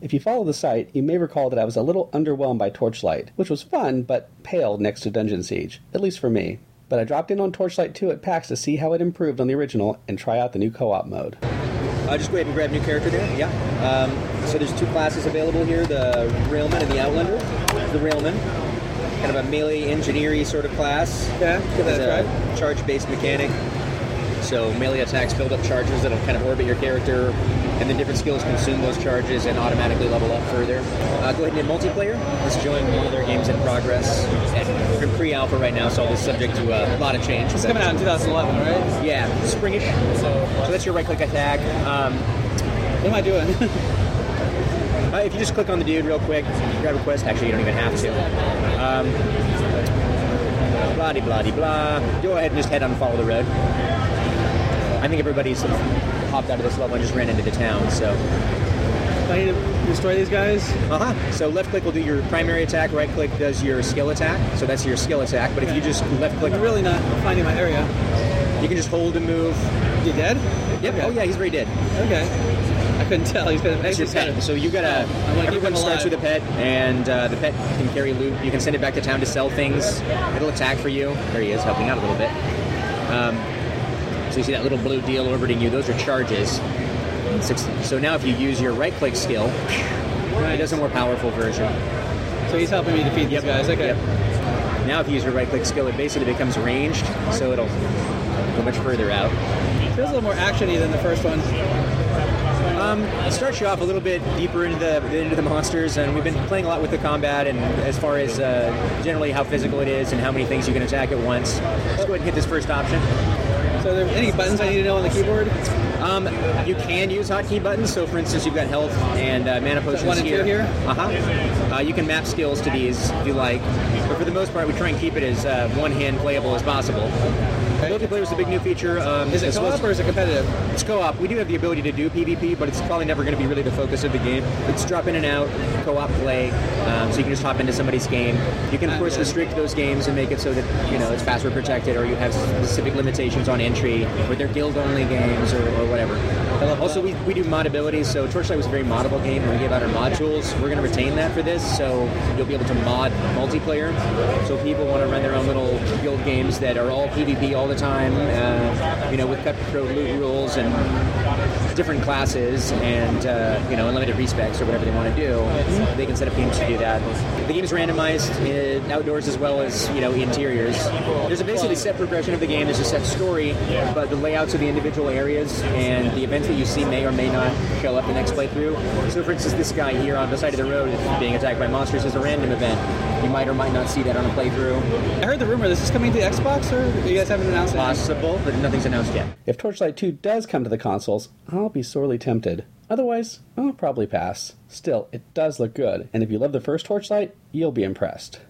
If you follow the site, you may recall that I was a little underwhelmed by Torchlight, which was fun but pale next to Dungeon Siege, at least for me. But I dropped in on Torchlight 2 at PAX to see how it improved on the original and try out the new co op mode. Uh, just go ahead and grab a new character there. Yeah. Um, so there's two classes available here: the Railman and the Outlander. The Railman, kind of a melee engineering sort of class. Yeah, give that a It's try. Charge-based mechanic. So melee attacks build up charges that'll kind of orbit your character, and then different skills consume those charges and automatically level up further. Uh, go ahead and hit multiplayer. Let's join one of their games in progress. And pre-alpha right now, so all this is subject to a lot of change. It's coming out in 2011, right? Yeah, springish. So, so that's your right-click attack. Um, What am I doing? Uh, if you just click on the dude real quick, grab a quest. Actually, you don't even have to. Um, blah de blah de blah. Go ahead and just head on and follow the road. I think everybody's hopped out of this level and just ran into the town. So, I need to destroy these guys. uh huh. So left click will do your primary attack. Right click does your skill attack. So that's your skill attack. But if you just left click, I'm really not finding my area. you can just hold and move. You dead? Yep. Okay. Oh yeah, he's very dead. Okay. I couldn't tell. He's That's your pet. So you gotta. Oh, I wanna keep everyone starts with a pet, and uh, the pet can carry loot. You can send it back to town to sell things. It'll attack for you. There he is, helping out a little bit. Um, so you see that little blue deal orbiting you. Those are charges. So now if you use your right-click skill, it does a more powerful version. So he's helping me defeat these guys. Okay. Yep. Now if you use your right-click skill, it basically becomes ranged, so it'll go much further out. Feels a little more actiony than the first one. Um, it starts you off a little bit deeper into the into the monsters, and we've been playing a lot with the combat, and as far as uh, generally how physical it is and how many things you can attack at once. Let's go ahead and hit this first option. So, are there any buttons I need to know on the keyboard? Um, you can use hotkey buttons. So, for instance, you've got health and uh, mana potions one and two here. here? Uh-huh. Uh, you can map skills to these if you like, but for the most part, we try and keep it as uh, one-hand playable as possible. Multiplayer is a big new feature. Um, Is it as well as- co-op or is it competitive? It's co-op. We do have the ability to do PvP, but it's probably never going to be really the focus of the game. It's drop in and out, co-op play, um, so you can just hop into somebody's game. You can of course restrict those games and make it so that you know it's password protected, or you have specific limitations on entry, or they're guild-only games, or, or whatever. Also, we, we do mod abilities. So Torchlight was a very moddable game, and we gave out our mod tools. We're going to retain that for this, so you'll be able to mod multiplayer. So people want to run their own little games that are all PvP all the time, uh, you know, with cutthroat loot rules and different classes and uh, you know unlimited respecs or whatever they want to do. They can set up games to do that. The game is randomized in outdoors as well as you know interiors. There's a basically set progression of the game. There's a set story, but the layouts of the individual areas and the events that you see may or may not show up the next playthrough. So, for instance, this guy here on the side of the road being attacked by monsters is a random event. You might or might not see that on a playthrough. I heard the rumor this is coming to Xbox, or you guys haven't announced it? Possible, but nothing's announced yet. If Torchlight 2 does come to the consoles, I'll be sorely tempted. Otherwise, I'll probably pass. Still, it does look good, and if you love the first Torchlight, you'll be impressed.